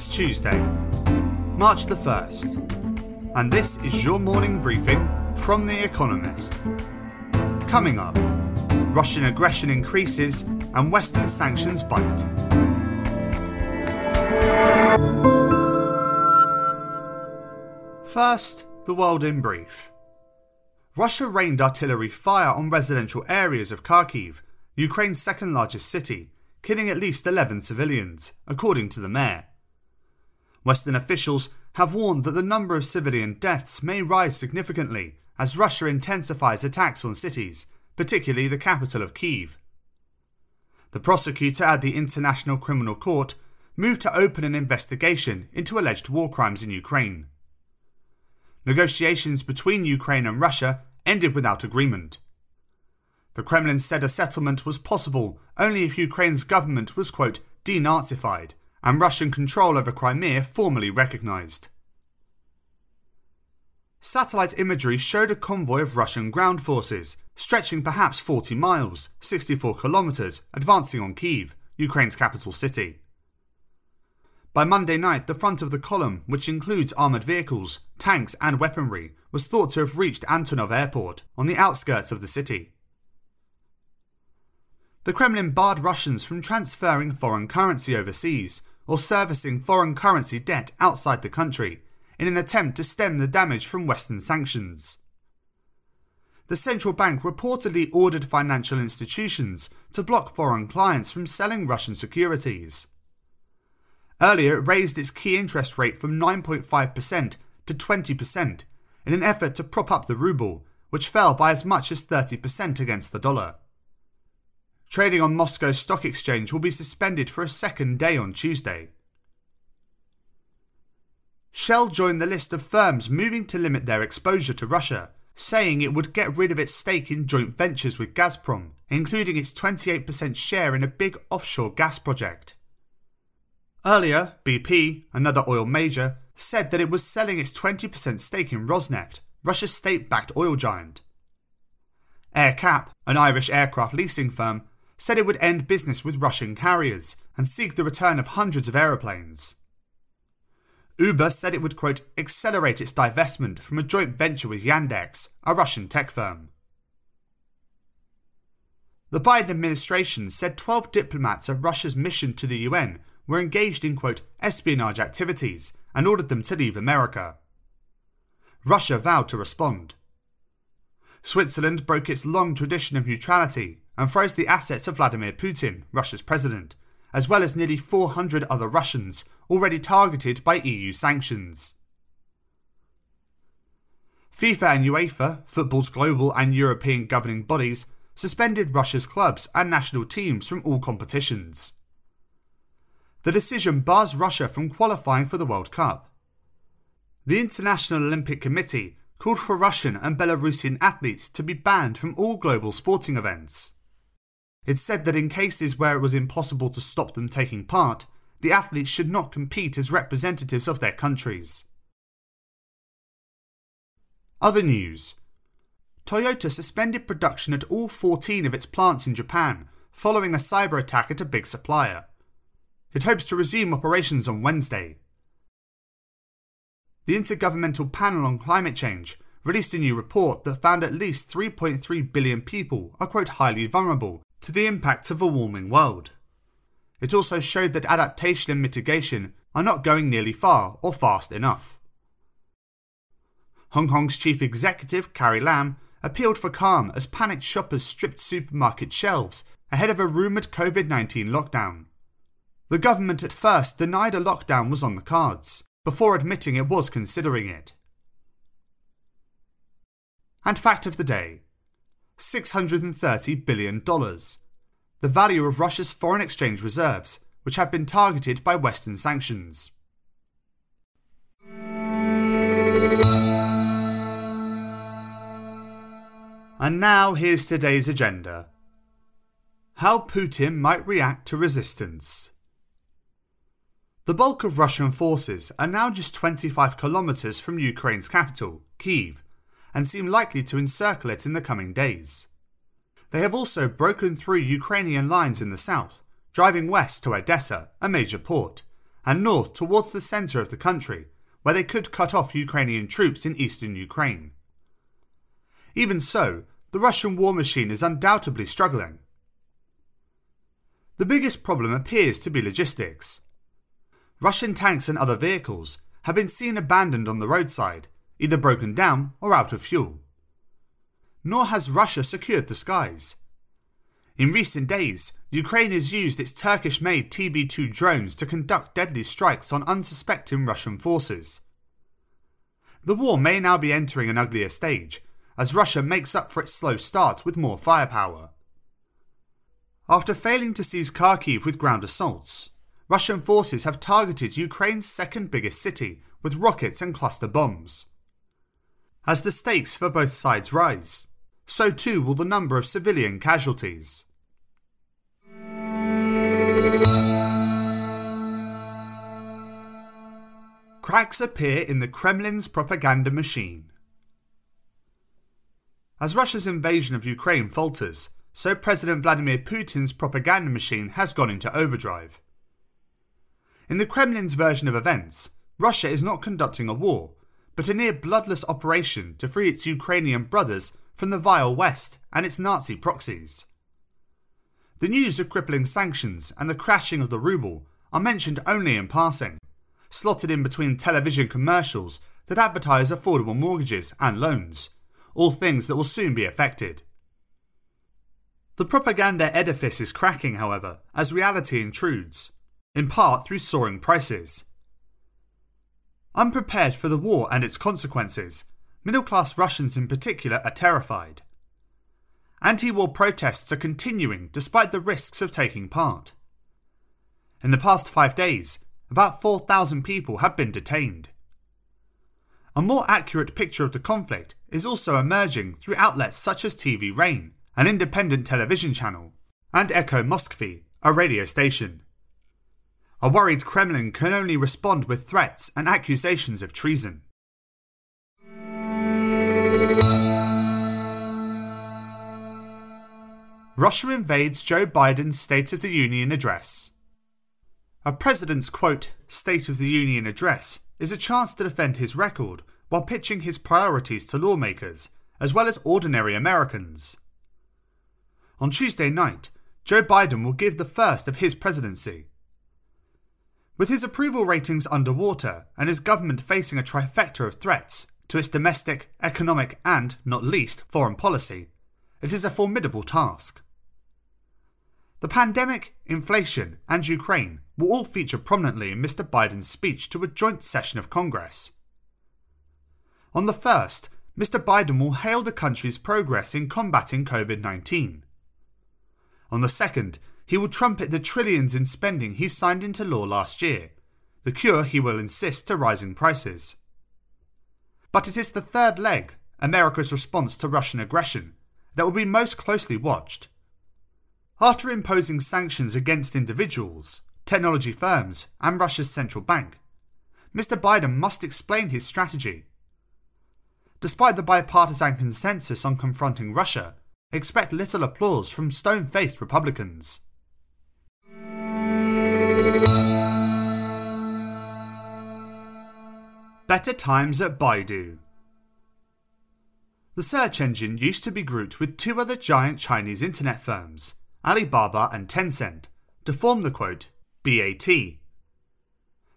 It's Tuesday, March the 1st, and this is your morning briefing from The Economist. Coming up, Russian aggression increases and Western sanctions bite. First, the world in brief. Russia rained artillery fire on residential areas of Kharkiv, Ukraine's second largest city, killing at least 11 civilians, according to the mayor. Western officials have warned that the number of civilian deaths may rise significantly as Russia intensifies attacks on cities, particularly the capital of Kiev. The prosecutor at the International Criminal Court moved to open an investigation into alleged war crimes in Ukraine. Negotiations between Ukraine and Russia ended without agreement. The Kremlin said a settlement was possible only if Ukraine's government was, quote, denazified and Russian control over Crimea formally recognised. Satellite imagery showed a convoy of Russian ground forces, stretching perhaps 40 miles, 64 kilometres, advancing on Kiev, Ukraine's capital city. By Monday night, the front of the column, which includes armoured vehicles, tanks, and weaponry, was thought to have reached Antonov Airport, on the outskirts of the city. The Kremlin barred Russians from transferring foreign currency overseas or servicing foreign currency debt outside the country in an attempt to stem the damage from Western sanctions. The central bank reportedly ordered financial institutions to block foreign clients from selling Russian securities. Earlier, it raised its key interest rate from 9.5% to 20% in an effort to prop up the ruble, which fell by as much as 30% against the dollar. Trading on Moscow Stock Exchange will be suspended for a second day on Tuesday. Shell joined the list of firms moving to limit their exposure to Russia, saying it would get rid of its stake in joint ventures with Gazprom, including its 28% share in a big offshore gas project. Earlier, BP, another oil major, said that it was selling its 20% stake in Rosneft, Russia's state backed oil giant. AerCap, an Irish aircraft leasing firm, said it would end business with Russian carriers and seek the return of hundreds of aeroplanes. Uber said it would, quote, accelerate its divestment from a joint venture with Yandex, a Russian tech firm. The Biden administration said 12 diplomats of Russia's mission to the UN were engaged in, quote, espionage activities and ordered them to leave America. Russia vowed to respond. Switzerland broke its long tradition of neutrality and froze the assets of Vladimir Putin, Russia's president, as well as nearly 400 other Russians already targeted by EU sanctions. FIFA and UEFA, football's global and European governing bodies, suspended Russia's clubs and national teams from all competitions. The decision bars Russia from qualifying for the World Cup. The International Olympic Committee called for Russian and Belarusian athletes to be banned from all global sporting events. It said that in cases where it was impossible to stop them taking part, the athletes should not compete as representatives of their countries. Other news Toyota suspended production at all 14 of its plants in Japan following a cyber attack at a big supplier. It hopes to resume operations on Wednesday. The Intergovernmental Panel on Climate Change released a new report that found at least 3.3 billion people are quote highly vulnerable to the impacts of a warming world. It also showed that adaptation and mitigation are not going nearly far or fast enough. Hong Kong's chief executive, Carrie Lam, appealed for calm as panicked shoppers stripped supermarket shelves ahead of a rumoured COVID 19 lockdown. The government at first denied a lockdown was on the cards, before admitting it was considering it. And fact of the day $630 billion, the value of Russia's foreign exchange reserves, which have been targeted by Western sanctions. And now here's today's agenda. How Putin might react to resistance. The bulk of Russian forces are now just 25 kilometres from Ukraine's capital, Kiev, and seem likely to encircle it in the coming days. They have also broken through Ukrainian lines in the south, driving west to Odessa, a major port, and north towards the centre of the country, where they could cut off Ukrainian troops in eastern Ukraine. Even so, the Russian war machine is undoubtedly struggling. The biggest problem appears to be logistics. Russian tanks and other vehicles have been seen abandoned on the roadside, either broken down or out of fuel. Nor has Russia secured the skies. In recent days, Ukraine has used its Turkish made TB 2 drones to conduct deadly strikes on unsuspecting Russian forces. The war may now be entering an uglier stage, as Russia makes up for its slow start with more firepower. After failing to seize Kharkiv with ground assaults, Russian forces have targeted Ukraine's second biggest city with rockets and cluster bombs. As the stakes for both sides rise, so too will the number of civilian casualties. Cracks appear in the Kremlin's propaganda machine. As Russia's invasion of Ukraine falters, so President Vladimir Putin's propaganda machine has gone into overdrive. In the Kremlin's version of events, Russia is not conducting a war, but a near bloodless operation to free its Ukrainian brothers from the vile West and its Nazi proxies. The news of crippling sanctions and the crashing of the ruble are mentioned only in passing, slotted in between television commercials that advertise affordable mortgages and loans, all things that will soon be affected. The propaganda edifice is cracking, however, as reality intrudes, in part through soaring prices. Unprepared for the war and its consequences, middle class Russians in particular are terrified. Anti war protests are continuing despite the risks of taking part. In the past five days, about 4,000 people have been detained. A more accurate picture of the conflict is also emerging through outlets such as TV Rain an independent television channel, and Echo Moskvy, a radio station. A worried Kremlin can only respond with threats and accusations of treason. Russia invades Joe Biden's State of the Union address. A president's quote, State of the Union address is a chance to defend his record while pitching his priorities to lawmakers, as well as ordinary Americans. On Tuesday night, Joe Biden will give the first of his presidency. With his approval ratings underwater and his government facing a trifecta of threats to its domestic, economic, and, not least, foreign policy, it is a formidable task. The pandemic, inflation, and Ukraine will all feature prominently in Mr. Biden's speech to a joint session of Congress. On the first, Mr. Biden will hail the country's progress in combating COVID 19 on the second, he will trumpet the trillions in spending he signed into law last year, the cure he will insist to rising prices. But it is the third leg, America's response to Russian aggression, that will be most closely watched. After imposing sanctions against individuals, technology firms, and Russia's central bank, Mr. Biden must explain his strategy. Despite the bipartisan consensus on confronting Russia, expect little applause from stone faced Republicans. Better times at Baidu. The search engine used to be grouped with two other giant Chinese internet firms, Alibaba and Tencent, to form the quote, BAT.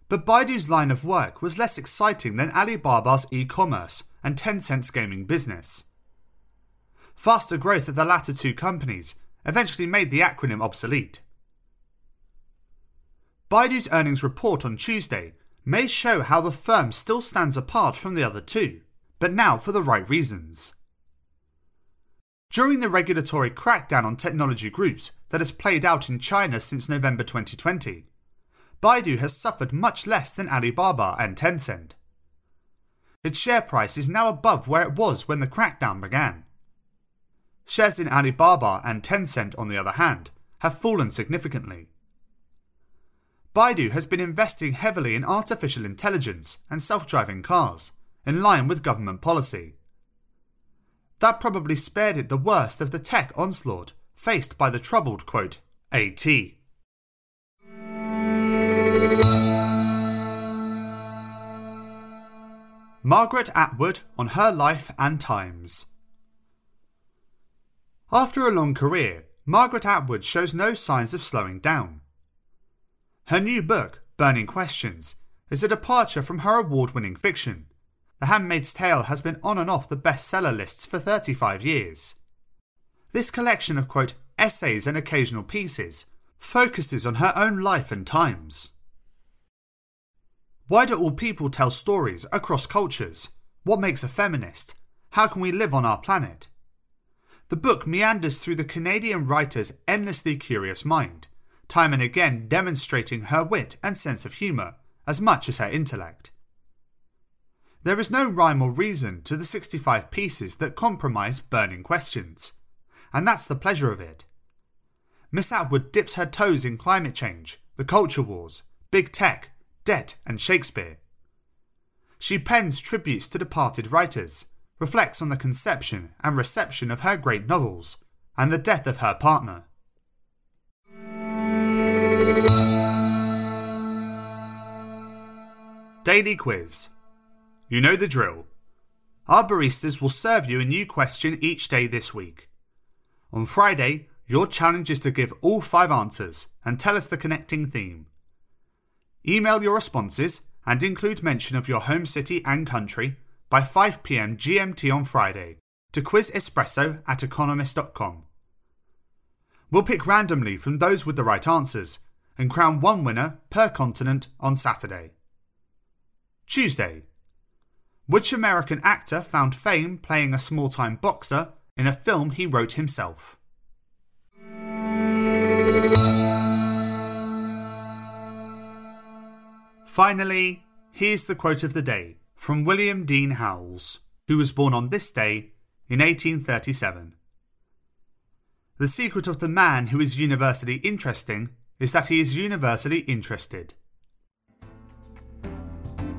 But Baidu's line of work was less exciting than Alibaba's e commerce and Tencent's gaming business. Faster growth of the latter two companies eventually made the acronym obsolete. Baidu's earnings report on Tuesday may show how the firm still stands apart from the other two, but now for the right reasons. During the regulatory crackdown on technology groups that has played out in China since November 2020, Baidu has suffered much less than Alibaba and Tencent. Its share price is now above where it was when the crackdown began. Shares in Alibaba and Tencent, on the other hand, have fallen significantly. Baidu has been investing heavily in artificial intelligence and self driving cars, in line with government policy. That probably spared it the worst of the tech onslaught faced by the troubled, quote, AT. Margaret Atwood on her life and times. After a long career, Margaret Atwood shows no signs of slowing down. Her new book, Burning Questions, is a departure from her award winning fiction. The Handmaid's Tale has been on and off the bestseller lists for 35 years. This collection of, quote, essays and occasional pieces focuses on her own life and times. Why do all people tell stories across cultures? What makes a feminist? How can we live on our planet? The book meanders through the Canadian writer's endlessly curious mind, time and again demonstrating her wit and sense of humour as much as her intellect. There is no rhyme or reason to the 65 pieces that comprise burning questions, and that's the pleasure of it. Miss Atwood dips her toes in climate change, the culture wars, big tech, debt, and Shakespeare. She pens tributes to departed writers, reflects on the conception and reception of her great novels, and the death of her partner. Daily Quiz. You know the drill. Our baristas will serve you a new question each day this week. On Friday, your challenge is to give all five answers and tell us the connecting theme. Email your responses and include mention of your home city and country by 5pm GMT on Friday to quizespresso at economist.com. We'll pick randomly from those with the right answers and crown one winner per continent on Saturday. Tuesday. Which American actor found fame playing a small time boxer in a film he wrote himself? Finally, here's the quote of the day from William Dean Howells, who was born on this day in 1837. The secret of the man who is universally interesting is that he is universally interested.